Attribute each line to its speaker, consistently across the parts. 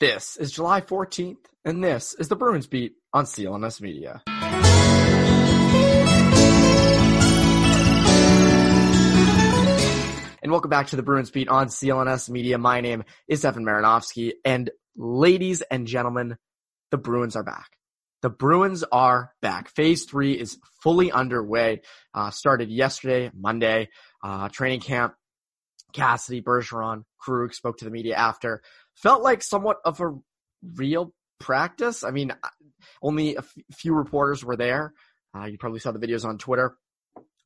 Speaker 1: This is July 14th, and this is the Bruins Beat on CLNS Media. And welcome back to the Bruins Beat on CLNS Media. My name is Evan Marinofsky, and ladies and gentlemen, the Bruins are back. The Bruins are back. Phase three is fully underway. Uh, started yesterday, Monday. Uh, training camp. Cassidy, Bergeron, Krug spoke to the media after felt like somewhat of a real practice. I mean, only a f- few reporters were there. Uh, you probably saw the videos on Twitter.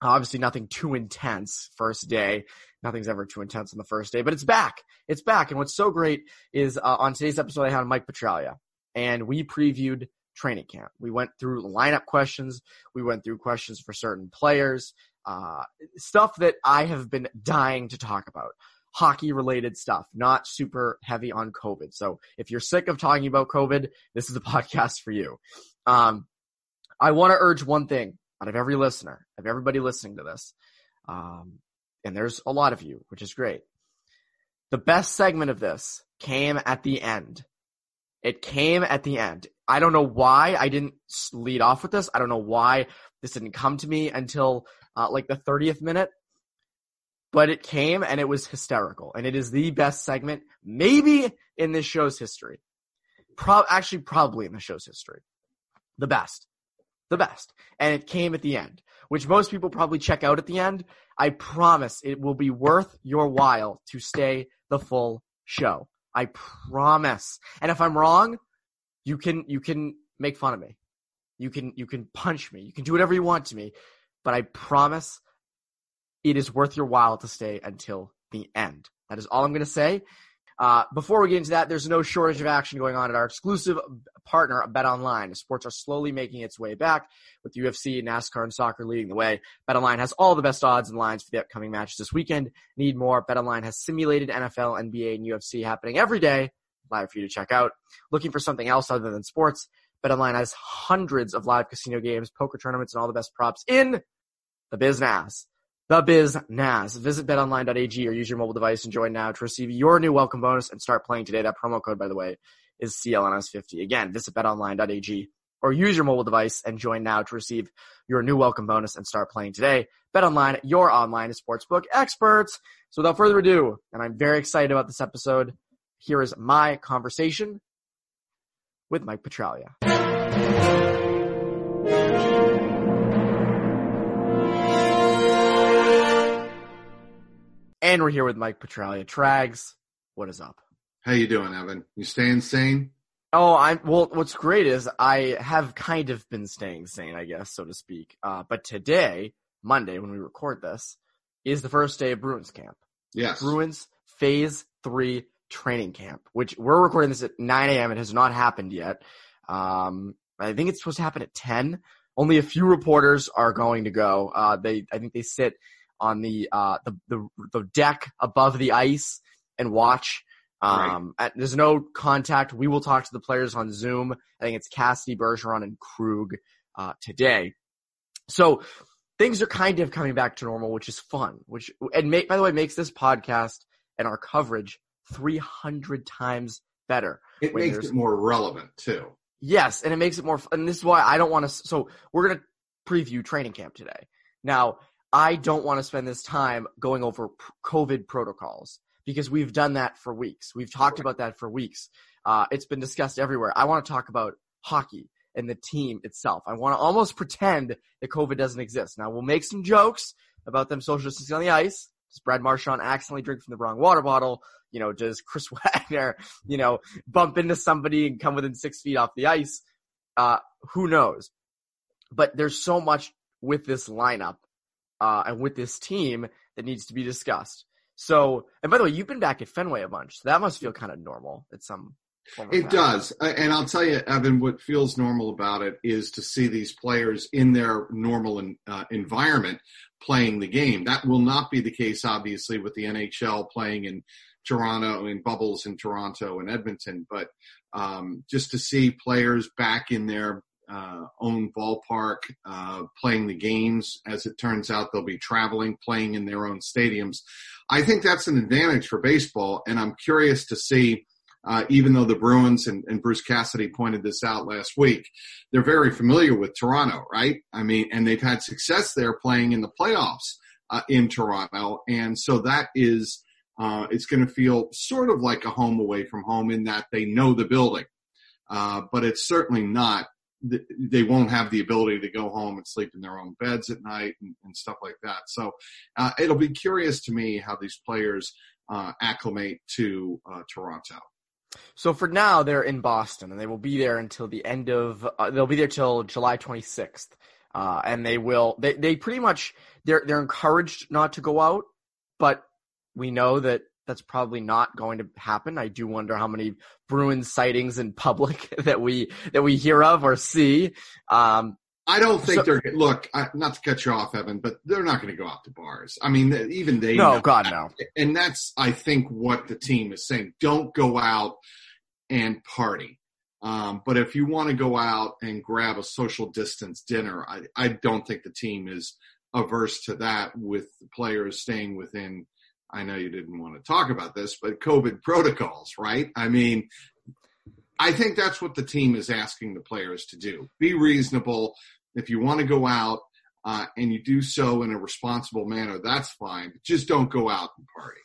Speaker 1: Obviously, nothing too intense first day. Nothing's ever too intense on the first day, but it's back. It's back. And what's so great is uh, on today's episode, I had Mike Petraglia, and we previewed training camp. We went through lineup questions. We went through questions for certain players, uh, stuff that I have been dying to talk about hockey related stuff, not super heavy on COVID. So if you're sick of talking about COVID, this is a podcast for you. Um, I want to urge one thing out of every listener, of everybody listening to this. Um, and there's a lot of you, which is great. The best segment of this came at the end. It came at the end. I don't know why I didn't lead off with this. I don't know why this didn't come to me until uh, like the 30th minute but it came and it was hysterical. And it is the best segment, maybe in this show's history. Pro- actually, probably in the show's history. The best. The best. And it came at the end, which most people probably check out at the end. I promise it will be worth your while to stay the full show. I promise. And if I'm wrong, you can, you can make fun of me. You can, you can punch me. You can do whatever you want to me. But I promise it is worth your while to stay until the end. That is all I'm going to say. Uh, before we get into that, there's no shortage of action going on at our exclusive partner, Bet Online. Sports are slowly making its way back with UFC, NASCAR, and soccer leading the way. Bet Online has all the best odds and lines for the upcoming matches this weekend. Need more? Bet Online has simulated NFL, NBA, and UFC happening every day live for you to check out. Looking for something else other than sports? Bet Online has hundreds of live casino games, poker tournaments, and all the best props in the business the biz Naz. Visit betonline.ag or use your mobile device and join now to receive your new welcome bonus and start playing today. That promo code, by the way, is CLNS50. Again, visit betonline.ag or use your mobile device and join now to receive your new welcome bonus and start playing today. BetOnline, your online sportsbook experts. So without further ado, and I'm very excited about this episode, here is my conversation with Mike Petraglia. And we're here with Mike Petraglia. Trags, what is up?
Speaker 2: How you doing, Evan? You staying sane?
Speaker 1: Oh, I'm well. What's great is I have kind of been staying sane, I guess, so to speak. Uh, but today, Monday, when we record this, is the first day of Bruins camp.
Speaker 2: Yes,
Speaker 1: Bruins Phase Three training camp, which we're recording this at 9 a.m. It has not happened yet. Um, I think it's supposed to happen at 10. Only a few reporters are going to go. Uh, they, I think they sit on the uh, the, the, the deck above the ice and watch. Um, right. at, there's no contact. We will talk to the players on Zoom. I think it's Cassidy, Bergeron, and Krug uh, today. So things are kind of coming back to normal, which is fun. Which and make, by the way makes this podcast and our coverage 300 times better.
Speaker 2: It makes it more relevant too.
Speaker 1: Yes, and it makes it more. And this is why I don't want to. So we're gonna preview training camp today. Now I don't want to spend this time going over COVID protocols because we've done that for weeks. We've talked about that for weeks. Uh, it's been discussed everywhere. I want to talk about hockey and the team itself. I want to almost pretend that COVID doesn't exist. Now we'll make some jokes about them social distancing on the ice. Does Brad Marchand accidentally drink from the wrong water bottle? You know, does Chris Wagner, you know, bump into somebody and come within six feet off the ice? Uh, who knows? But there's so much with this lineup uh, and with this team that needs to be discussed. So, and by the way, you've been back at Fenway a bunch, so that must feel kind of normal at some.
Speaker 2: It does, and I'll tell you, Evan, what feels normal about it is to see these players in their normal uh, environment playing the game. That will not be the case, obviously, with the NHL playing in Toronto, in bubbles in Toronto and Edmonton, but um, just to see players back in their uh, own ballpark, uh, playing the games. As it turns out, they'll be traveling, playing in their own stadiums. I think that's an advantage for baseball, and I'm curious to see uh, even though the Bruins and, and, Bruce Cassidy pointed this out last week, they're very familiar with Toronto, right? I mean, and they've had success there playing in the playoffs uh, in Toronto, and so that is uh, it's going to feel sort of like a home away from home in that they know the building, uh, but it's certainly not. They won't have the ability to go home and sleep in their own beds at night and, and stuff like that. So uh, it'll be curious to me how these players uh, acclimate to Toronto.
Speaker 1: So for now, they're in Boston, and they will be there until the end of. Uh, they'll be there till July 26th, uh, and they will. They they pretty much they're they're encouraged not to go out, but we know that that's probably not going to happen. I do wonder how many Bruins sightings in public that we that we hear of or see. Um,
Speaker 2: I don't think so, they're look. I, not to cut you off, Evan, but they're not going to go out to bars. I mean, even they.
Speaker 1: No, God, no.
Speaker 2: And that's, I think, what the team is saying. Don't go out and party. Um, but if you want to go out and grab a social distance dinner, I, I don't think the team is averse to that. With players staying within, I know you didn't want to talk about this, but COVID protocols, right? I mean, I think that's what the team is asking the players to do. Be reasonable. If you want to go out uh, and you do so in a responsible manner, that's fine. just don't go out and party.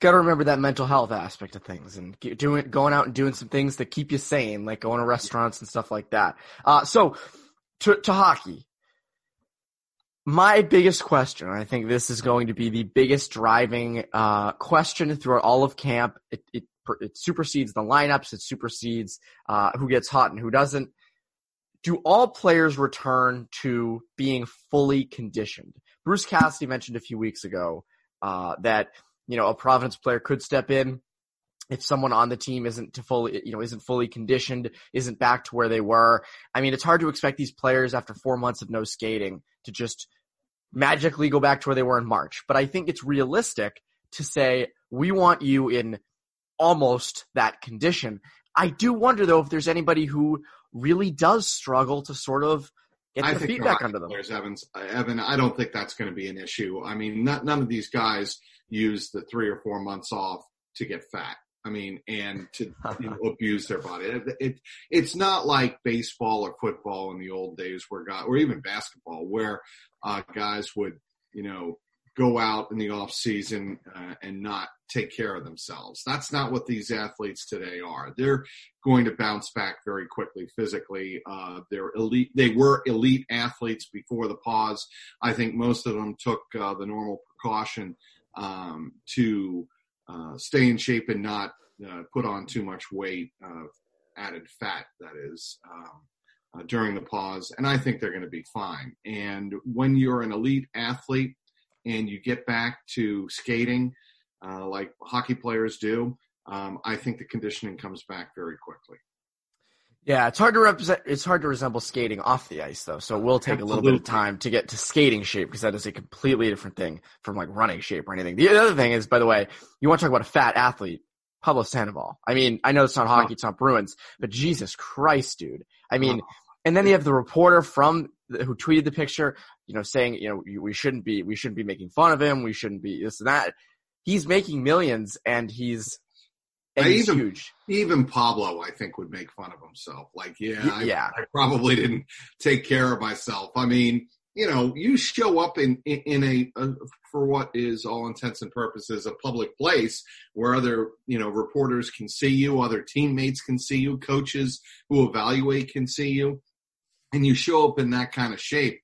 Speaker 1: Got to remember that mental health aspect of things and doing, going out and doing some things that keep you sane, like going to restaurants and stuff like that. Uh, so to, to hockey, my biggest question, I think this is going to be the biggest driving uh, question throughout all of camp. It, it it supersedes the lineups, it supersedes uh, who gets hot and who doesn't. Do all players return to being fully conditioned? Bruce Cassidy mentioned a few weeks ago uh, that you know a Providence player could step in if someone on the team isn't to fully you know isn't fully conditioned, isn't back to where they were. I mean, it's hard to expect these players after four months of no skating to just magically go back to where they were in March. But I think it's realistic to say we want you in almost that condition. I do wonder though if there's anybody who really does struggle to sort of get their feet back under them.
Speaker 2: Players, Evans, Evan, I don't think that's going to be an issue. I mean, not, none of these guys use the three or four months off to get fat. I mean, and to you know, abuse their body. It, it, it's not like baseball or football in the old days where guys, or even basketball, where uh, guys would, you know, go out in the off season uh, and not take care of themselves. That's not what these athletes today are. They're going to bounce back very quickly physically. Uh, they're elite. They were elite athletes before the pause. I think most of them took uh, the normal precaution um, to uh, stay in shape and not uh, put on too much weight, added fat. That is. Um, uh, during the pause, and I think they're going to be fine. And when you're an elite athlete, and you get back to skating uh, like hockey players do, um, I think the conditioning comes back very quickly.
Speaker 1: Yeah, it's hard to represent. It's hard to resemble skating off the ice, though. So it will take Absolutely. a little bit of time to get to skating shape because that is a completely different thing from like running shape or anything. The other thing is, by the way, you want to talk about a fat athlete, Pablo Sandoval. I mean, I know it's not hockey, it's not Bruins, but Jesus Christ, dude. I mean, and then you have the reporter from who tweeted the picture, you know, saying, you know, we shouldn't be, we shouldn't be making fun of him. We shouldn't be this and that. He's making millions and he's, and he's
Speaker 2: even,
Speaker 1: huge.
Speaker 2: Even Pablo, I think, would make fun of himself. Like, yeah, I, yeah. I probably didn't take care of myself. I mean, you know, you show up in in, in a, a, for what is all intents and purposes a public place where other you know reporters can see you, other teammates can see you, coaches who evaluate can see you and you show up in that kind of shape,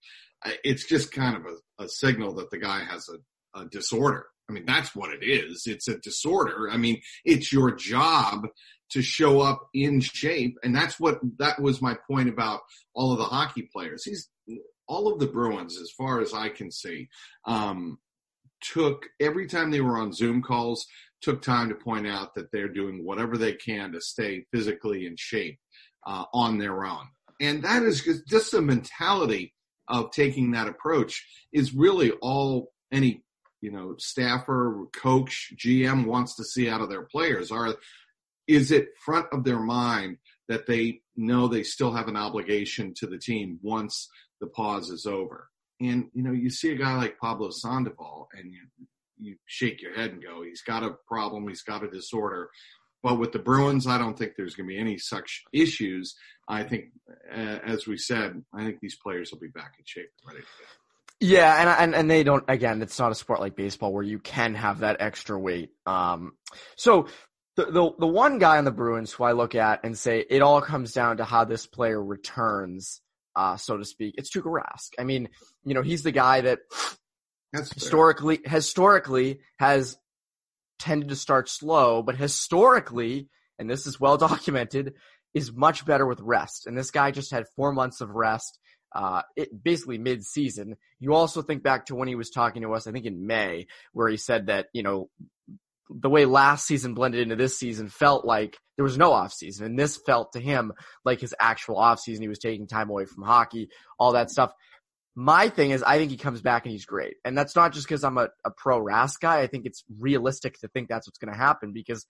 Speaker 2: it's just kind of a, a signal that the guy has a, a disorder. I mean, that's what it is. It's a disorder. I mean, it's your job to show up in shape. And that's what, that was my point about all of the hockey players. He's, all of the Bruins, as far as I can see, um, took every time they were on Zoom calls, took time to point out that they're doing whatever they can to stay physically in shape uh, on their own. And that is just the mentality of taking that approach is really all any you know staffer, coach, GM wants to see out of their players. Are is it front of their mind that they know they still have an obligation to the team once the pause is over? And you know, you see a guy like Pablo Sandoval, and you you shake your head and go, he's got a problem, he's got a disorder. But with the Bruins, I don't think there's going to be any such issues. I think, uh, as we said, I think these players will be back in shape ready to go.
Speaker 1: Yeah, and, and and they don't. Again, it's not a sport like baseball where you can have that extra weight. Um, so the, the the one guy on the Bruins who I look at and say it all comes down to how this player returns, uh, so to speak. It's Tuukka Rask. I mean, you know, he's the guy that
Speaker 2: That's fair.
Speaker 1: historically historically has tended to start slow, but historically, and this is well documented, is much better with rest. And this guy just had four months of rest, uh, it, basically mid season. You also think back to when he was talking to us, I think in May, where he said that, you know, the way last season blended into this season felt like there was no off season. And this felt to him like his actual off season. He was taking time away from hockey, all that stuff. My thing is, I think he comes back and he's great. And that's not just because I'm a, a pro Rask guy. I think it's realistic to think that's what's going to happen because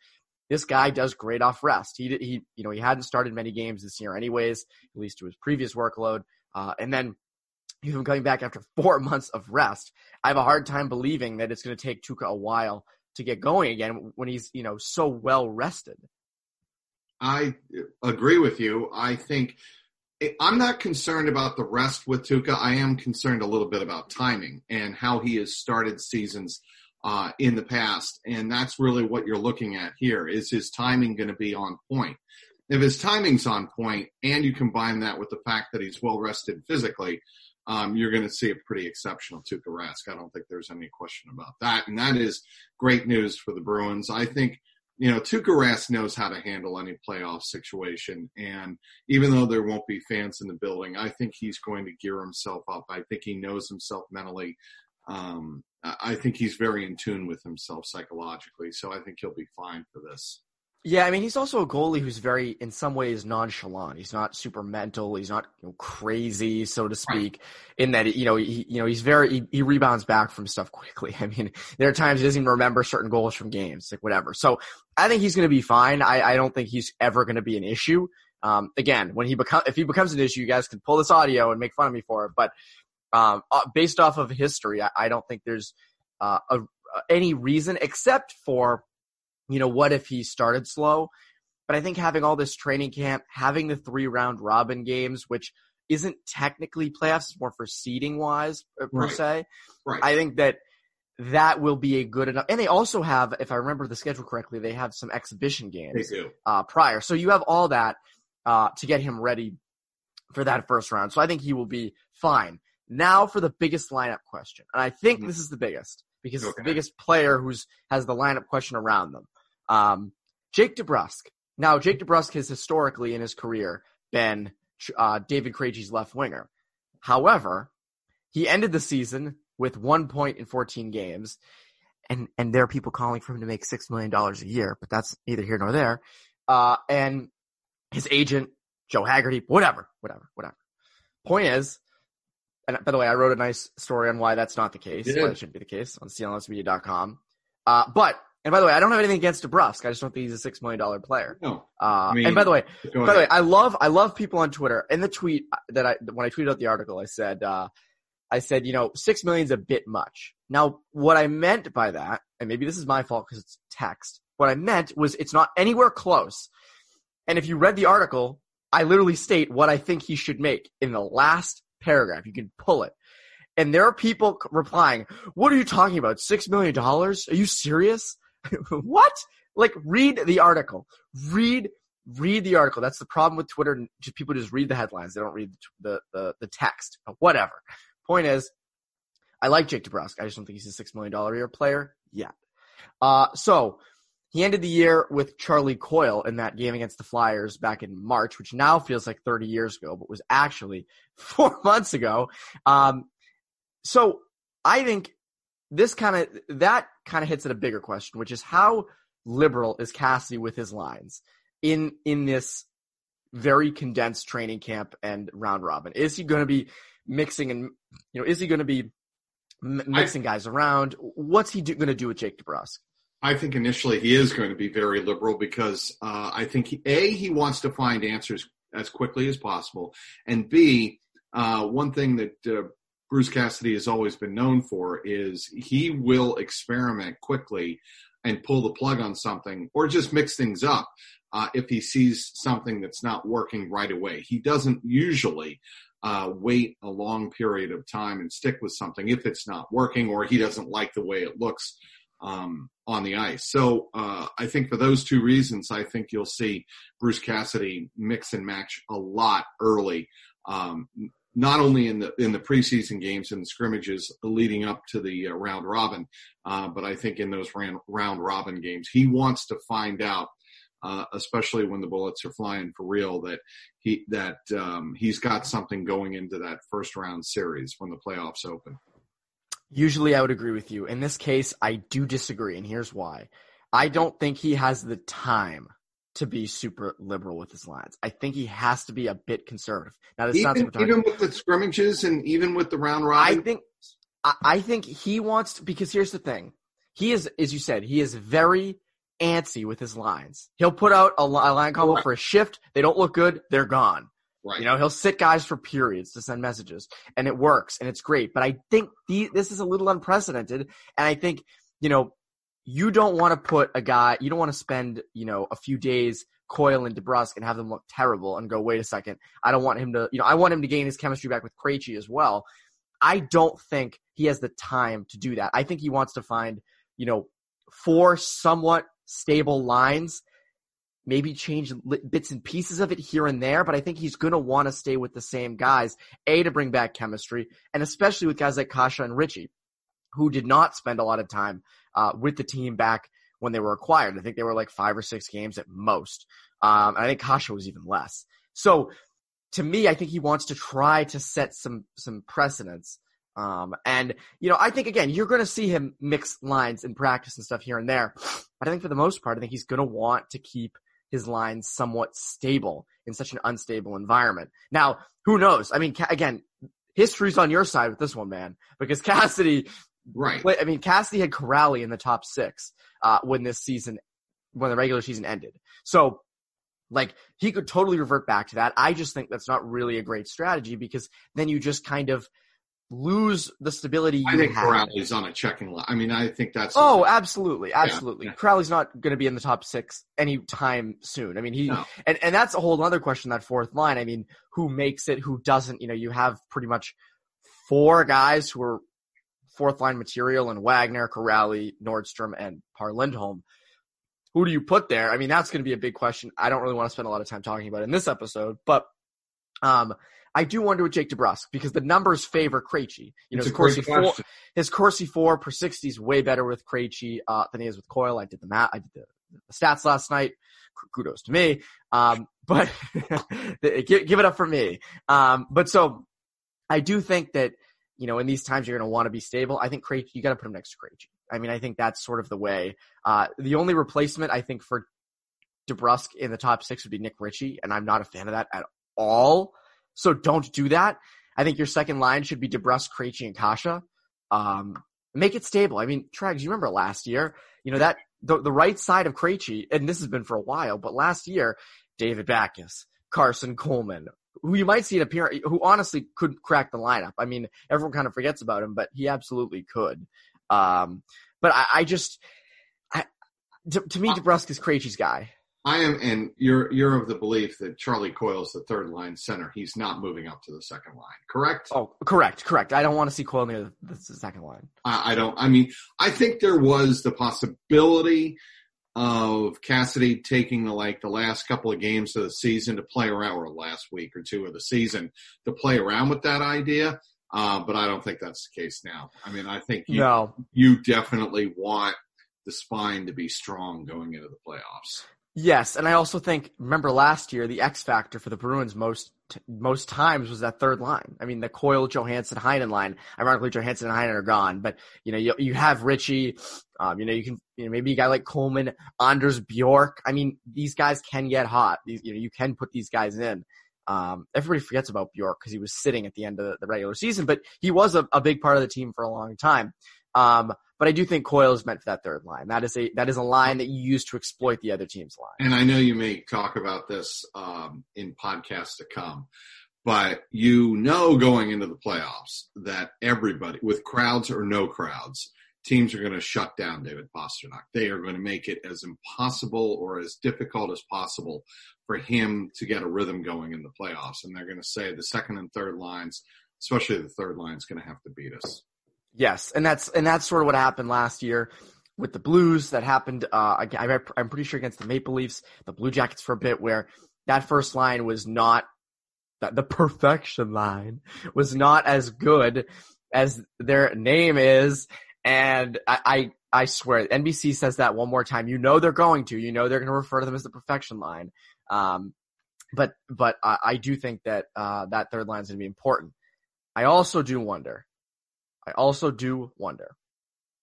Speaker 1: this guy does great off rest. He, he, you know, he hadn't started many games this year anyways, at least to his previous workload. Uh, and then even coming back after four months of rest, I have a hard time believing that it's going to take Tuukka a while to get going again when he's, you know, so well rested.
Speaker 2: I agree with you. I think I'm not concerned about the rest with Tuukka. I am concerned a little bit about timing and how he has started seasons uh, in the past, and that's really what you're looking at here. Is his timing going to be on point? If his timing's on point, and you combine that with the fact that he's well rested physically, um, you're going to see a pretty exceptional Tuukka Rask. I don't think there's any question about that, and that is great news for the Bruins. I think you know, Tuukka Rask knows how to handle any playoff situation. And even though there won't be fans in the building, I think he's going to gear himself up. I think he knows himself mentally. Um, I think he's very in tune with himself psychologically. So I think he'll be fine for this.
Speaker 1: Yeah, I mean, he's also a goalie who's very, in some ways, nonchalant. He's not super mental. He's not you know, crazy, so to speak. Right. In that, you know, he, you know, he's very he, he, rebounds back from stuff quickly. I mean, there are times he doesn't even remember certain goals from games, like whatever. So I think he's going to be fine. I, I don't think he's ever going to be an issue. Um, again, when he become if he becomes an issue, you guys can pull this audio and make fun of me for it. But um, uh, based off of history, I, I don't think there's uh, a, any reason except for you know, what if he started slow? But I think having all this training camp, having the three round robin games, which isn't technically playoffs, it's more for seeding wise uh, per
Speaker 2: right.
Speaker 1: se.
Speaker 2: Right.
Speaker 1: I think that that will be a good enough. And they also have, if I remember the schedule correctly, they have some exhibition games uh, prior. So you have all that uh, to get him ready for that first round. So I think he will be fine. Now for the biggest lineup question, and I think mm-hmm. this is the biggest because okay. it's the biggest player who's has the lineup question around them. Um, Jake DeBrusk. Now, Jake DeBrusk has historically in his career been uh, David Krejci's left winger. However, he ended the season with one point in 14 games, and and there are people calling for him to make six million dollars a year, but that's neither here nor there. Uh, and his agent, Joe Haggerty, whatever, whatever, whatever. Point is, and by the way, I wrote a nice story on why that's not the case, why it shouldn't be the case on clnsmedia.com. Uh, but and by the way, I don't have anything against DeBrusk. I just don't think he's a six million dollar player.
Speaker 2: No.
Speaker 1: Uh, I mean, and by the way, by the way, I love I love people on Twitter. In the tweet that I when I tweeted out the article, I said uh, I said you know six million is a bit much. Now, what I meant by that, and maybe this is my fault because it's text. What I meant was it's not anywhere close. And if you read the article, I literally state what I think he should make in the last paragraph. You can pull it. And there are people replying, "What are you talking about? Six million dollars? Are you serious?" what? Like read the article. Read read the article. That's the problem with Twitter. Just people just read the headlines. They don't read the the, the text. But whatever. Point is, I like Jake DeBrusk. I just don't think he's a six million dollar year player yet. Uh, so he ended the year with Charlie Coyle in that game against the Flyers back in March, which now feels like 30 years ago, but was actually four months ago. Um, so I think this kind of that kind of hits at a bigger question, which is how liberal is Cassidy with his lines in in this very condensed training camp and round robin? Is he going to be mixing and you know is he going to be m- mixing I, guys around? What's he going to do with Jake DeBrusk?
Speaker 2: I think initially he is going to be very liberal because uh, I think he, a he wants to find answers as quickly as possible, and b uh, one thing that uh, Bruce Cassidy has always been known for is he will experiment quickly and pull the plug on something or just mix things up uh, if he sees something that's not working right away. He doesn't usually uh, wait a long period of time and stick with something if it's not working or he doesn't like the way it looks um, on the ice. So uh, I think for those two reasons, I think you'll see Bruce Cassidy mix and match a lot early. Um, not only in the in the preseason games and the scrimmages leading up to the uh, round robin, uh, but I think in those round, round robin games, he wants to find out uh, especially when the bullets are flying for real, that he that um, he's got something going into that first round series when the playoffs open.
Speaker 1: Usually, I would agree with you. In this case, I do disagree, and here's why. I don't think he has the time to be super liberal with his lines. I think he has to be a bit conservative. Now, this
Speaker 2: even,
Speaker 1: sounds
Speaker 2: even with the scrimmages and even with the round robin.
Speaker 1: I think I think he wants to because here's the thing. He is, as you said, he is very antsy with his lines. He'll put out a, line combo right. for a shift. They don't look good. They're gone. Right. You know, he'll sit guys for periods to send messages and it works and it's great. But I think the, this is a little unprecedented. And I think, you know, you don't want to put a guy, you don't want to spend, you know, a few days Coyle and DeBrusk and have them look terrible and go, wait a second. I don't want him to, you know, I want him to gain his chemistry back with Krejci as well. I don't think he has the time to do that. I think he wants to find, you know, four somewhat stable lines. Maybe change bits and pieces of it here and there, but I think he's going to want to stay with the same guys, A, to bring back chemistry, and especially with guys like Kase and Ritchie, who did not spend a lot of time uh, with the team back when they were acquired. I think they were like five or six games at most. Um, I think Kase was even less. So to me, I think he wants to try to set some some precedents um, and you know, I think again, you're going to see him mix lines in practice and stuff here and there. But I think for the most part, I think he's going to want to keep his lines somewhat stable in such an unstable environment. Now, who knows? I mean, again, history's on your side with this one, man, because Cassidy,
Speaker 2: right?
Speaker 1: I mean, Cassidy had Kuraly in the top six uh, when this season, when the regular season ended. So like he could totally revert back to that. I just think that's not really a great strategy because then you just kind of lose the stability you I
Speaker 2: think. Kuraly's on a checking line. I mean, I think that's.
Speaker 1: Oh, absolutely, absolutely. Yeah, yeah. Not going to be in the top six anytime soon. I mean, he no. and and that's a whole other question. That fourth line. I mean, who makes it? Who doesn't? You know, you have pretty much four guys who are fourth line material and Wagner, Kuraly, Nordstrom, and Par Lindholm. Who do you put there? I mean, that's going to be a big question. I don't really want to spend a lot of time talking about in this episode, but um, I do wonder with Jake DeBrusk because the numbers favor Krejci. You know, his Corsi for, his Corsi for per sixty is way better with Krejci uh, than he is with Coyle. I did the math. I did the, the stats last night. Kudos to me. Um, but give, give, it up for me. Um, but so I do think that you know in these times you're going to want to be stable. I think Krejci, you got to put him next to Krejci. I mean, I think that's sort of the way. Uh, the only replacement I think for DeBrusk in the top six would be Nick Ritchie, and I'm not a fan of that at all. So don't do that. I think your second line should be DeBrusk, Krejci, and Kase. Um, make it stable. I mean, Trags, you remember last year, you know, that the, the right side of Krejci, and this has been for a while, but last year, David Backes, Karson Kuhlman, who you might see an appearance, who honestly could crack the lineup. I mean, everyone kind of forgets about him, but he absolutely could. Um, but I, I just, I, to, to me, DeBrusk is Krejci's guy.
Speaker 2: I am, and you're you're of the belief that Charlie Coyle is the third line center. He's not moving up to the second line, correct?
Speaker 1: Oh, correct, correct. I don't want to see Coyle near the, the second line.
Speaker 2: I, I, don't. I mean, I think there was the possibility of Cassidy taking the like the last couple of games of the season to play around, or last week or two of the season to play around with that idea. Uh, but I don't think that's the case now. I mean, I think you,
Speaker 1: no.
Speaker 2: you definitely want the spine to be strong going into the playoffs.
Speaker 1: Yes, and I also think remember last year the X factor for the Bruins most most times was that third line. I mean the Coyle, Johansson, Heinen line. Ironically, Johansson and Heinen are gone, but you know you you have Ritchie. Um, you know you can you know maybe a guy like Kuhlman, Anders Bjork. I mean these guys can get hot. These, you know you can put these guys in. Um, everybody forgets about Bjork because he was sitting at the end of the regular season, but he was a, a big part of the team for a long time. Um, but I do think Coyle is meant for that third line. That is a that is a line that you use to exploit the other team's line.
Speaker 2: And I know you may talk about this um, in podcasts to come, but you know going into the playoffs that everybody, with crowds or no crowds, teams are going to shut down David Pastrnak. They are going to make it as impossible or as difficult as possible for him to get a rhythm going in the playoffs. And they're going to say the second and third lines, especially the third line, is going to have to beat us.
Speaker 1: Yes, and that's and that's sort of what happened last year with the Blues. That happened. Uh, I, I'm pretty sure against the Maple Leafs, the Blue Jackets for a bit, where that first line was not the perfection line was not as good as their name is. And I, I, I swear, NBC says that one more time. You know they're going to. You know they're going to refer to them as the perfection line. Um, but but I, I do think that uh, that third line is going to be important. I also do wonder. I also do wonder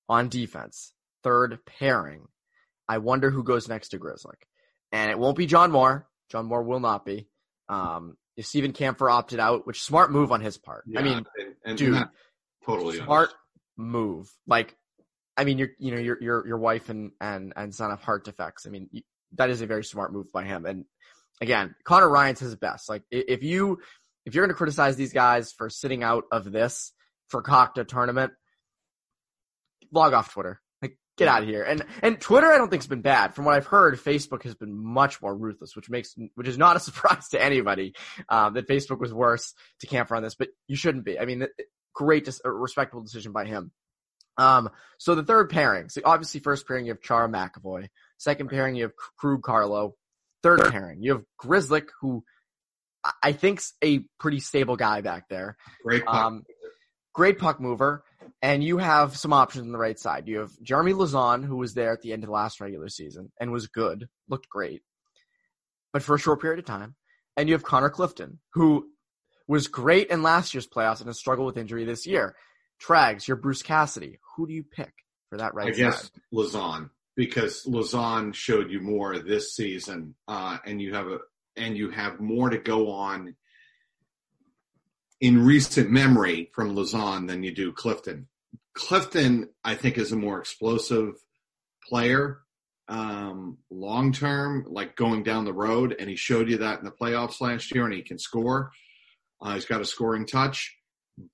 Speaker 1: on defense, third pairing. I wonder who goes next to Grzelcyk, and it won't be John Moore. John Moore will not be. Um, if Steven Kampfer opted out, which smart move on his part. Yeah, I mean, and, and dude,
Speaker 2: totally
Speaker 1: smart honest. move. Like, I mean, your you know your your your wife and and and son have heart defects. I mean, that is a very smart move by him. And again, Connor Ryan's his best. Like, if you if you're going to criticize these guys for sitting out of this for Cocta tournament, log off Twitter. Like, get out of here. And and Twitter, I don't think has been bad. From what I've heard, Facebook has been much more ruthless, which makes which is not a surprise to anybody um, that Facebook was worse to Kampfer on this. But you shouldn't be. I mean, great, respectable decision by him. Um, so the third pairing, so obviously first pairing you have Char McAvoy. Second pairing you have Krug Carlo. Third pairing you have Grzelcyk, who I think's a pretty stable guy back there.
Speaker 2: Great. Um,
Speaker 1: great puck mover. And you have some options on the right side. You have Jeremy Lauzon, who was there at the end of the last regular season and was good, looked great, but for a short period of time. And you have Connor Clifton, who was great in last year's playoffs and has struggled with injury this year. Trags, you're Bruce Cassidy. Who do you pick for that right I
Speaker 2: guess side? Lauzon, because Lauzon showed you more this season, uh, and you have a and you have more to go on in recent memory from Lauzon than you do Clifton. Clifton, I think, is a more explosive player um, long term, like going down the road, and he showed you that in the playoffs last year, and he can score. Uh, he's got a scoring touch,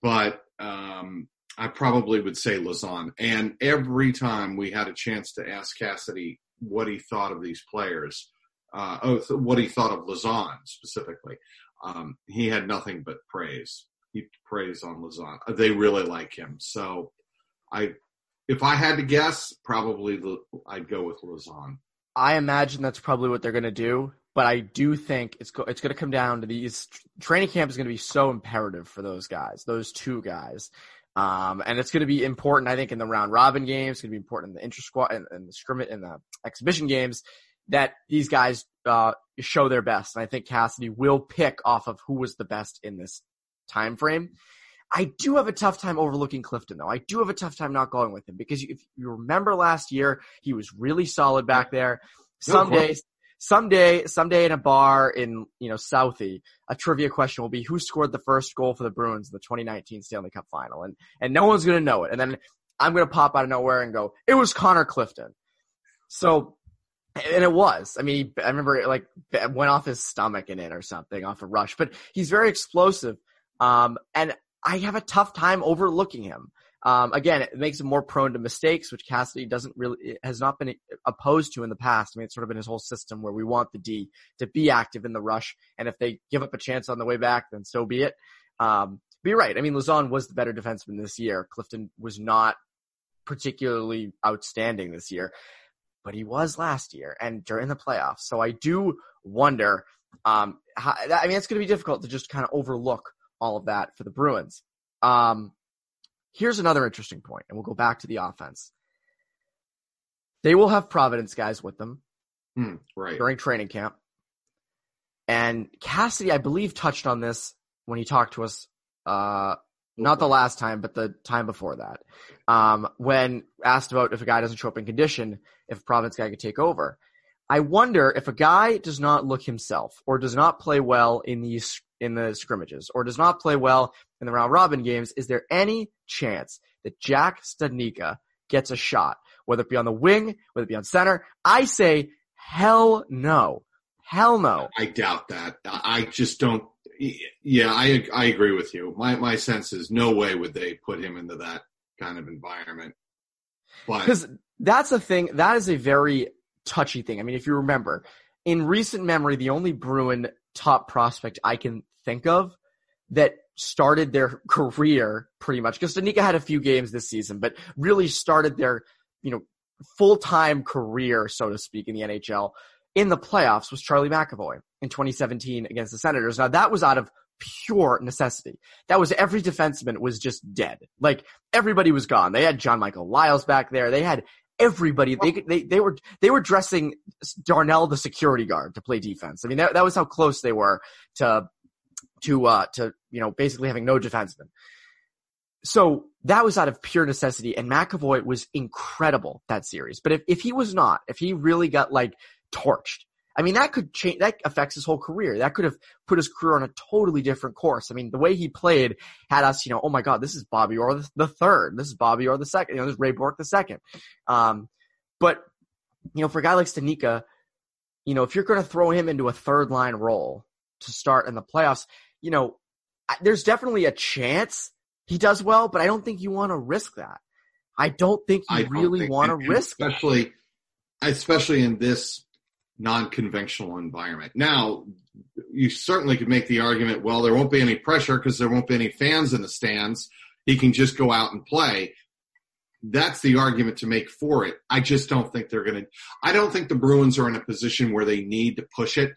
Speaker 2: but um, I probably would say Lauzon. And every time we had a chance to ask Cassidy what he thought of these players, uh, oh, what he thought of Lauzon specifically, um, he had nothing but praise. He praised on Lauzon. They really like him. So I, if I had to guess, probably I'd go with Lauzon.
Speaker 1: I imagine that's probably what they're going to do but I do think it's go- it's going to come down to these training camp is going to be so imperative for those guys, those two guys. Um, and it's going to be important, I think, in the round robin games. It's going to be important in the inter squad and, and the scrimmage and the exhibition games that these guys uh, show their best. And I think Cassidy will pick off of who was the best in this time frame. I do have a tough time overlooking Clifton, though. I do have a tough time not going with him because if you remember last year, he was really solid back there. Some days, someday, someday in a bar in, you know, Southie, a trivia question will be who scored the first goal for the Bruins in the 2019 Stanley Cup final? And, and no one's going to know it. And then I'm going to pop out of nowhere and go, it was Connor Clifton. So, and it was. I mean, I remember it like went off his stomach in it or something off a rush, but he's very explosive. Um, and I have a tough time overlooking him. Um, again, it makes him more prone to mistakes, which Cassidy doesn't really has not been opposed to in the past. I mean, it's sort of been his whole system where we want the D to be active in the rush, and if they give up a chance on the way back, then so be it. Um, but you're right. I mean, Lauzon was the better defenseman this year. Clifton was not particularly outstanding this year, but he was last year and during the playoffs. So I do wonder. Um, how, I mean, it's going to be difficult to just kind of overlook all of that for the Bruins. Um, Here's another interesting point, and we'll go back to the offense. They will have Providence guys with them
Speaker 2: mm, right.
Speaker 1: during training camp. And Cassidy, I believe, touched on this when he talked to us, uh, not the last time, but the time before that, um, when asked about if a guy doesn't show up in condition, if a Providence guy could take over. I wonder if a guy does not look himself or does not play well in these in the scrimmages or does not play well in the round robin games, is there any chance that Jack Studnicka gets a shot, whether it be on the wing, whether it be on center? I say hell no. Hell no.
Speaker 2: I doubt that. I just don't. Yeah, I I agree with you. My my sense is no way would they put him into that kind of environment.
Speaker 1: Because that's a thing. That is a very touchy thing. I mean, if you remember, in recent memory, the only Bruin top prospect I can think of that started their career pretty much because Danica had a few games this season, but really started their, you know, full time career, so to speak, in the NHL in the playoffs was Charlie McAvoy in 2017 against the Senators. Now that was out of pure necessity. That was every defenseman was just dead. Like everybody was gone. They had John Michael Liles back there. They had everybody. They they they were they were dressing Darnell the security guard to play defense. I mean that that was how close they were to to uh to you know basically having no defenseman. So that was out of pure necessity, and McAvoy was incredible that series. But if, if he was not, if he really got like torched, I mean, that could change, that affects his whole career. That could have put his career on a totally different course. I mean, the way he played had us, you know, oh my God, this is Bobby Orr the, the third. This is Bobby Orr the second. You know, this is Ray Bourque the second. Um, but, you know, for a guy like Studnicka, you know, if you're going to throw him into a third line role to start in the playoffs, you know, there's definitely a chance he does well, but I don't think you want to risk that. I don't think you
Speaker 2: I
Speaker 1: really want to risk
Speaker 2: especially,
Speaker 1: it.
Speaker 2: especially in this non-conventional environment. Now, you certainly could make the argument, well, there won't be any pressure because there won't be any fans in the stands. He can just go out and play. That's the argument to make for it. I just don't think they're going to, I don't think the Bruins are in a position where they need to push it.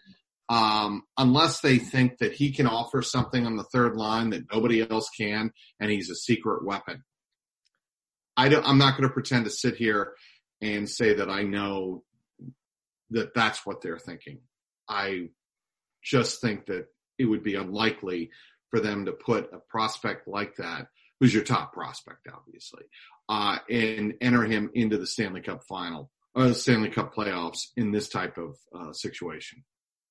Speaker 2: Um, unless they think that he can offer something on the third line that nobody else can, and he's a secret weapon. I don't, I'm not going to pretend to sit here and say that I know that that's what they're thinking. I just think that it would be unlikely for them to put a prospect like that, who's your top prospect, obviously, uh, and enter him into the Stanley Cup final or the Stanley Cup playoffs in this type of uh, situation.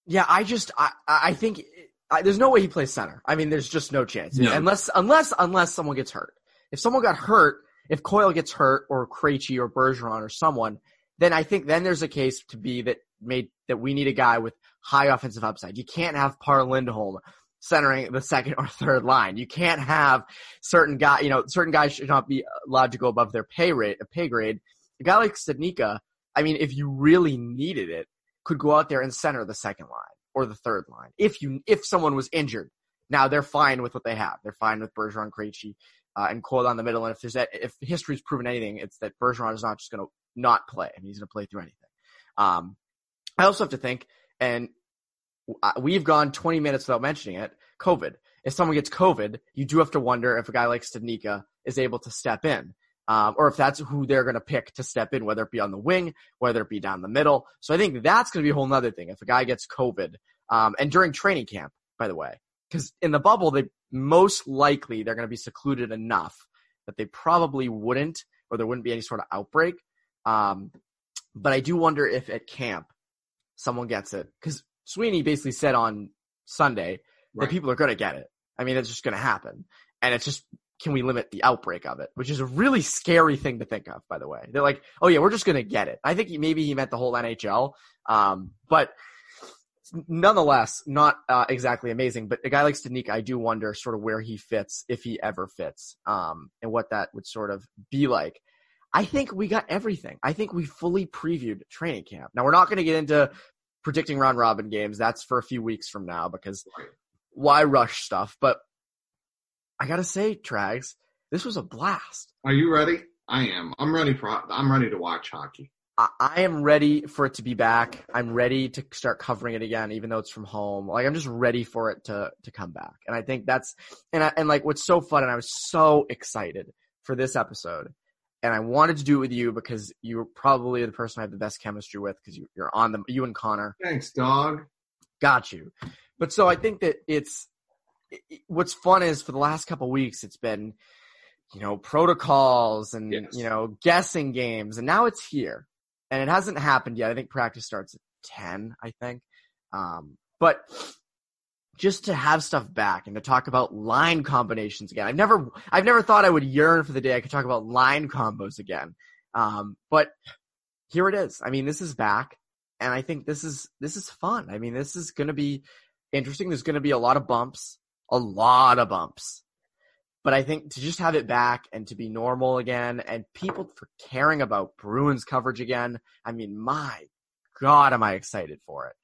Speaker 1: Yeah, I just I I think I, there's no way he plays center. I mean, there's just no chance
Speaker 2: No.
Speaker 1: unless unless unless someone gets hurt. If someone got hurt, if Coyle gets hurt or Krejci or Bergeron or someone, then I think then there's a case to be that made that we need a guy with high offensive upside. You can't have Par Lindholm centering the second or third line. You can't have certain guy, you know, certain guys should not be allowed to go above their pay rate, a pay grade. A guy like Studnicka, I mean, if you really needed it, could go out there and center the second line or the third line. If you, if someone was injured, now they're fine with what they have. They're fine with Bergeron, Krejci, uh, and Coyle on the middle. And if there's that, if history's proven anything, it's that Bergeron is not just going to not play. I mean, he's going to play through anything. Um, I also have to think, and we've gone 20 minutes without mentioning it. COVID. If someone gets COVID, you do have to wonder if a guy like Studnicka is able to step in, um, or if that's who they're going to pick to step in, whether it be on the wing, whether it be down the middle. So I think that's going to be a whole nother thing. If a guy gets COVID, um, and during training camp, by the way, because in the bubble, they most likely they're going to be secluded enough that they probably wouldn't, or there wouldn't be any sort of outbreak. Um, but I do wonder if at camp someone gets it because Sweeney basically said on Sunday
Speaker 2: Right.
Speaker 1: that people are going to get it. I mean, it's just going to happen, and it's just can we limit the outbreak of it, which is a really scary thing to think of. By the way, they're like, oh yeah, we're just going to get it. I think he, maybe he meant the whole NHL, um, but nonetheless, not uh, exactly amazing. But a guy like Studnicka, I do wonder sort of where he fits, if he ever fits, um, and what that would sort of be like. I think we got everything. I think we fully previewed training camp. Now we're not going to get into predicting round robin games. That's for a few weeks from now because why rush stuff? But I gotta say, Trags, this was a blast.
Speaker 2: Are you ready? I am. I'm ready for. I'm ready to watch hockey.
Speaker 1: I, I am ready for it to be back. I'm ready to start covering it again, even though it's from home. Like I'm just ready for it to to come back. And I think that's and I, and like what's so fun. And I was so excited for this episode. And I wanted to do it with you because you're probably the person I have the best chemistry with because you, you're on the you and Connor
Speaker 2: Thanks, dog.
Speaker 1: got you. But so I think that it's it- what's fun is for the last couple weeks it's been you know protocols and
Speaker 2: Yes.
Speaker 1: you know guessing games and now it's here and it hasn't happened yet. I think practice starts at 10, I think. Um but just to have stuff back and to talk about line combinations again. I've never I've never thought I would yearn for the day I could talk about line combos again. Um but here it is. I mean, this is back and I think this is this is fun. I mean, this is going to be interesting. There's going to be a lot of bumps, a lot of bumps. But I think to just have it back and to be normal again and people for caring about Bruins coverage again, I mean, my God, am I excited for it.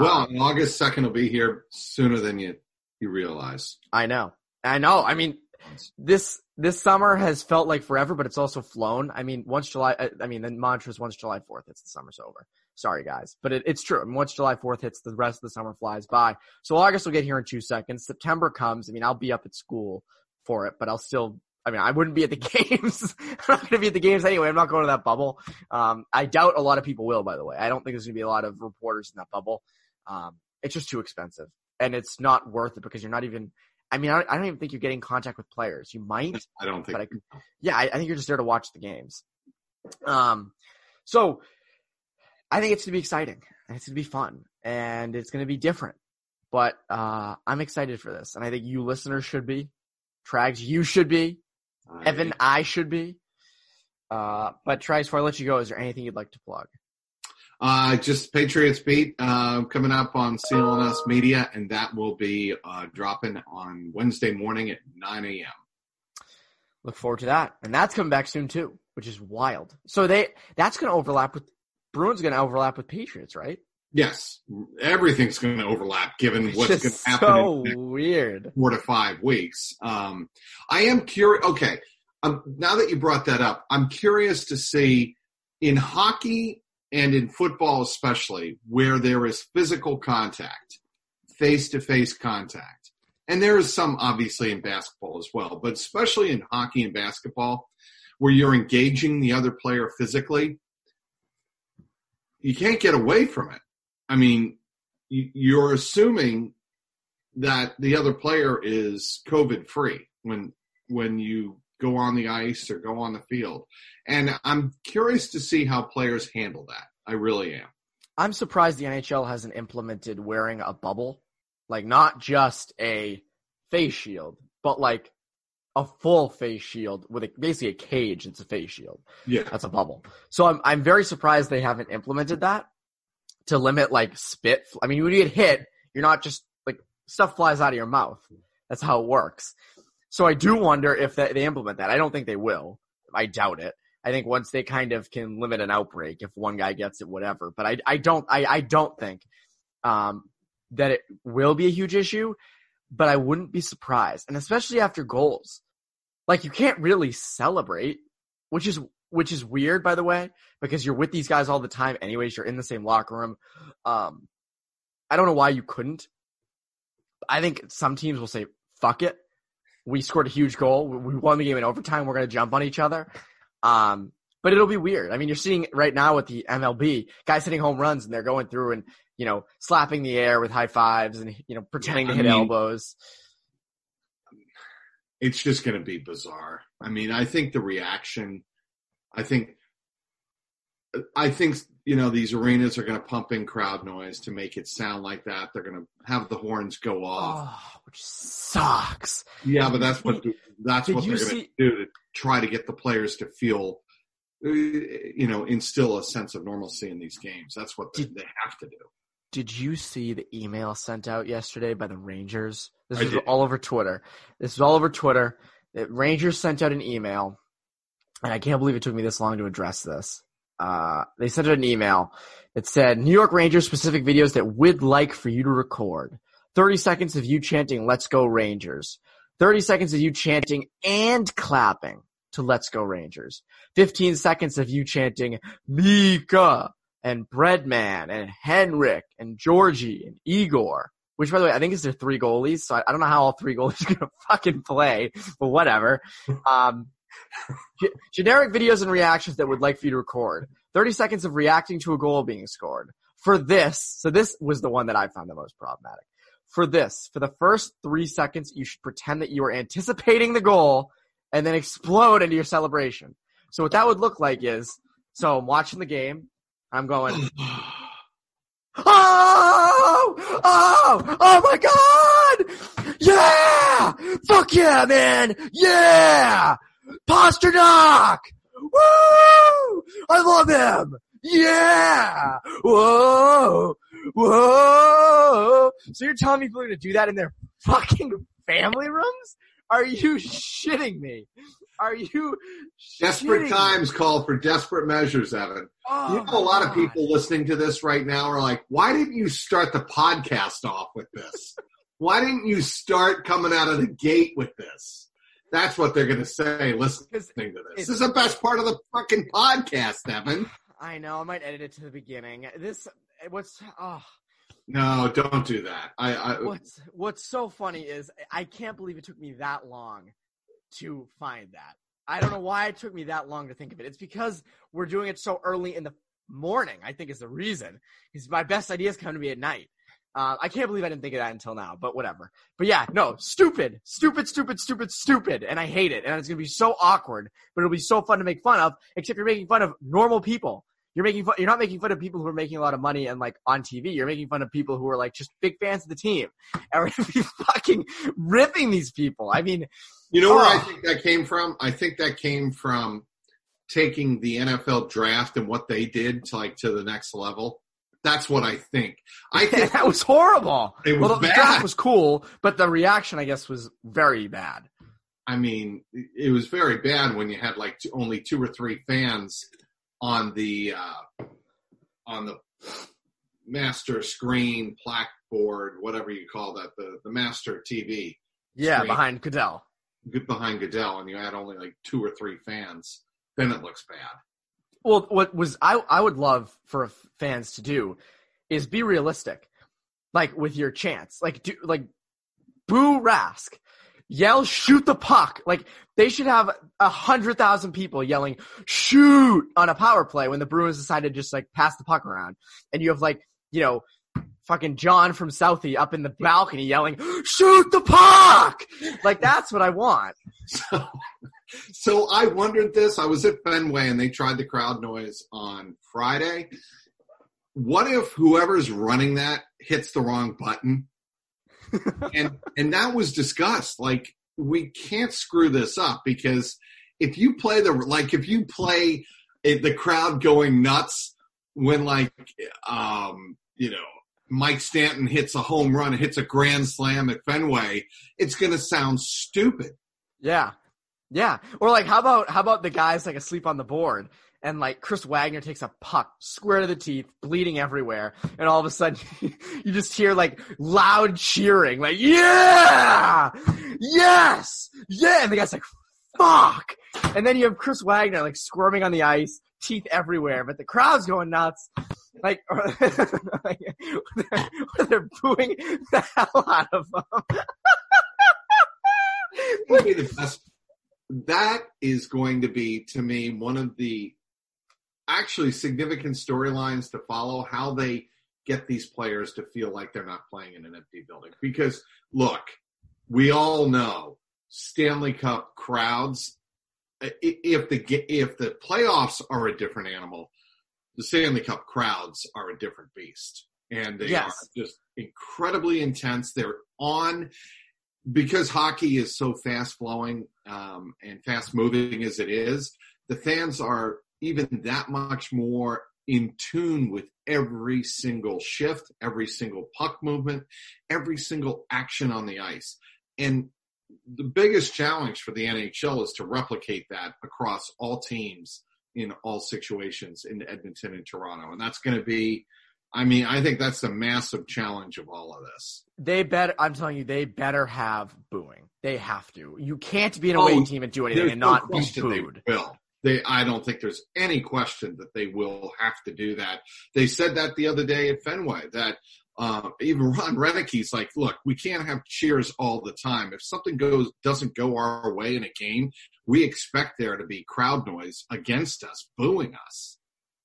Speaker 2: Well, um, August 2nd will be here sooner than you, you realize.
Speaker 1: I know. I know. I mean, this, this summer has felt like forever, but it's also flown. I mean, once July, I mean, the mantra is once July 4th, it's the summer's over. Sorry, guys, but it, it's true. I mean, once July 4th hits, the rest of the summer flies by. So August will get here in two seconds. September comes. I mean, I'll be up at school for it, but I'll still, I mean, I wouldn't be at the games. I'm not going to be at the games anyway. I'm not going to that bubble. Um, I doubt a lot of people will, by the way. I don't think there's going to be a lot of reporters in that bubble. Um, it's just too expensive and it's not worth it because you're not even, I mean, I, I don't even think you're getting contact with players. You might.
Speaker 2: I don't think.
Speaker 1: I, yeah, I, I think you're just there to watch the games. Um, so I think it's going to be exciting. and It's going to be fun and it's going to be different. But uh, I'm excited for this, and I think you listeners should be. Trags, you should be. Evan, I should be. Uh, but Trags, before I let you go, is there anything you'd like to plug?
Speaker 2: Uh, just Patriots Beat uh, coming up on CLNS Media, and that will be uh, dropping on Wednesday morning at 9 a.m.
Speaker 1: Look forward to that, and that's coming back soon too, which is wild. So they that's going to overlap with Bruins going to overlap with Patriots, right?
Speaker 2: Yes, everything's going to overlap given what's going to happen.
Speaker 1: So in weird.
Speaker 2: Four to five weeks. Um, I am curious. Okay, um, now that you brought that up, I'm curious to see in hockey and in football, especially where there is physical contact, face to face contact, and there is some obviously in basketball as well, but especially in hockey and basketball, where you're engaging the other player physically you can't get away from it. I mean, you're assuming that the other player is COVID free when when you go on the ice or go on the field. And I'm curious to see how players handle that. I really am.
Speaker 1: I'm surprised the NHL hasn't implemented wearing a bubble, like not just a face shield, but like a full face shield with a, basically a cage. It's a face shield.
Speaker 2: Yeah,
Speaker 1: that's a bubble. So I'm I'm very surprised they haven't implemented that to limit like spit. I mean, when you get hit, you're not just like stuff flies out of your mouth. That's how it works. So I do wonder if they, they implement that. I don't think they will. I doubt it. I think once they kind of can limit an outbreak, if one guy gets it, whatever. But I I don't I I don't think um that it will be a huge issue but I wouldn't be surprised. And especially after goals. Like you can't really celebrate, which is which is weird by the way, because you're with these guys all the time anyways, you're in the same locker room. Um I don't know why you couldn't. I think some teams will say, fuck it. We scored a huge goal. We won the game in overtime. We're going to jump on each other. Um, but it'll be weird. I mean, you're seeing right now with the MLB guys hitting home runs and they're going through and you know, slapping the air with high fives and, you know, pretending yeah, to hit mean, elbows.
Speaker 2: It's just going to be bizarre. I mean, I think the reaction, I think, I think, you know, these arenas are going to pump in crowd noise to make it sound like that. They're going to have the horns go off.
Speaker 1: Oh, which sucks.
Speaker 2: Yeah, but that's what, that's what they're going to do to try to get the players to feel uh, you know, instill a sense of normalcy in these games. That's what they, they have to do.
Speaker 1: Did you see the email sent out yesterday by the Rangers? This is all over Twitter. This is all over Twitter. The Rangers sent out an email, and I can't believe it took me this long to address this. Uh, they sent out an email that said, New York Rangers specific videos that we'd like for you to record. 30 seconds of you chanting, let's go Rangers. 30 seconds of you chanting and clapping to let's go Rangers. 15 seconds of you chanting, Mika and Breadman and Henrik and Georgie and Igor. Which, by the way, I think is their three goalies. So I, I don't know how all three goalies are gonna fucking play, but whatever. Um, generic videos and reactions that would like for you to record. 30 seconds of reacting to a goal being scored. For this, so this was the one that I found the most problematic. For this, for the first three seconds, you should pretend that you are anticipating the goal and then explode into your celebration. So what that would look like is, so I'm watching the game, I'm going, oh, oh, oh my God. Yeah. Fuck yeah, man. Yeah. Pastrnak. Woo. I love him. Yeah. Whoa. Whoa. So you're telling me people are to do that in their fucking family rooms? Are you shitting me? Are you
Speaker 2: desperate times call for desperate measures, Evan? Oh, you know, a lot God. of people listening to this right now are like, "Why didn't you start the podcast off with this? Why didn't you start coming out of the gate with this?" That's what they're going to say listening to this. This is the best part of the fucking podcast, Evan.
Speaker 1: I know. I might edit it to the beginning. This what's oh.
Speaker 2: No, don't do that. I, I
Speaker 1: what's what's so funny is I can't believe it took me that long to find that. I don't know why it took me that long to think of it. It's because we're doing it so early in the morning. I think is the reason. Because my best ideas come to me at night. Uh, I can't believe I didn't think of that until now, but whatever. But yeah, no, stupid, stupid, stupid, stupid, stupid, and I hate it. And it's gonna be so awkward, but it'll be so fun to make fun of. Except you're making fun of normal people. You're making fun. You're not making fun of people who are making a lot of money and like on TV. You're making fun of people who are like just big fans of the team, and we're gonna be fucking ripping these people. I mean,
Speaker 2: you know where I think that came from? I think that came from taking the NFL draft and what they did to like to the next level. That's what I think. I think
Speaker 1: that was horrible.
Speaker 2: It was
Speaker 1: well, the
Speaker 2: bad.
Speaker 1: draft was cool, but the reaction, I guess, was very bad.
Speaker 2: I mean, it was very bad when you had like two, only two or three fans on the uh, on the master screen, blackboard, whatever you call that, the the master TV.
Speaker 1: Yeah, screen. behind Goodell
Speaker 2: behind Goodell and you had only like two or three fans, then it looks bad.
Speaker 1: Well, what was I I would love for fans to do is be realistic, like with your chance, like do like boo Rask, yell shoot the puck. Like they should have a hundred thousand people yelling shoot on a power play when the Bruins decide to just like pass the puck around, and you have like you know fucking John from Southie up in the balcony yelling, shoot the puck! Like that's what I want.
Speaker 2: So, so I wondered this. I was at Fenway and they tried the crowd noise on Friday. What if whoever's running that hits the wrong button? and and that was discussed. Like we can't screw this up because if you play the like if you play it, the crowd going nuts when like um you know Mike Stanton hits a home run, hits a grand slam at Fenway, it's going to sound stupid.
Speaker 1: Yeah. Yeah. Or like, how about, how about the guys like asleep on the board and like Chris Wagner takes a puck square to the teeth, bleeding everywhere. And all of a sudden you just hear like loud cheering, like, yeah, yes, yeah. And the guy's like, fuck. And then you have Chris Wagner like squirming on the ice, teeth everywhere, but the crowd's going nuts like, or, like they're, they're booing the hell out of them.
Speaker 2: be the best. That is going to be to me one of the actually significant storylines to follow. How they get these players to feel like they're not playing in an empty building. Because look, we all know Stanley Cup crowds. If the if the playoffs are a different animal, the Stanley Cup crowds are a different beast, and they yes. are just incredibly intense. They're on because hockey is so fast flowing um, and fast moving as it is. The fans are even that much more in tune with every single shift, every single puck movement, every single action on the ice. And the biggest challenge for the NHL is to replicate that across all teams in all situations in Edmonton and Toronto. And that's going to be, I mean, I think that's the massive challenge of all of this.
Speaker 1: They better, I'm telling you, they better have booing. They have to. You can't be an away oh, team and do anything and no not be booed.
Speaker 2: They will. They, I don't think there's any question that they will have to do that. They said that the other day at Fenway that uh, even Ron Roenicke's like, look, we can't have cheers all the time. If something goes doesn't go our way in a game, we expect there to be crowd noise against us, booing us.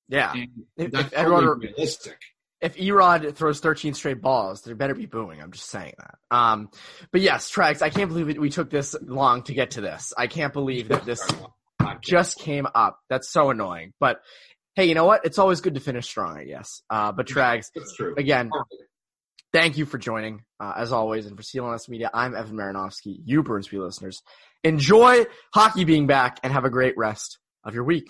Speaker 1: Yeah,
Speaker 2: if, that's if everyone, realistic.
Speaker 1: If Erod throws 13 straight balls, there better be booing. I'm just saying that. Um, but yes, Trags, I can't believe we took this long to get to this. I can't believe that this just came up. That's so annoying. But hey, you know what? It's always good to finish strong, I guess. Uh, but Trags, again, thank you for joining, uh, as always, and for CLNS Media. I'm Evan Marinofsky, you Bruins listeners. Enjoy hockey being back and have a great rest of your week.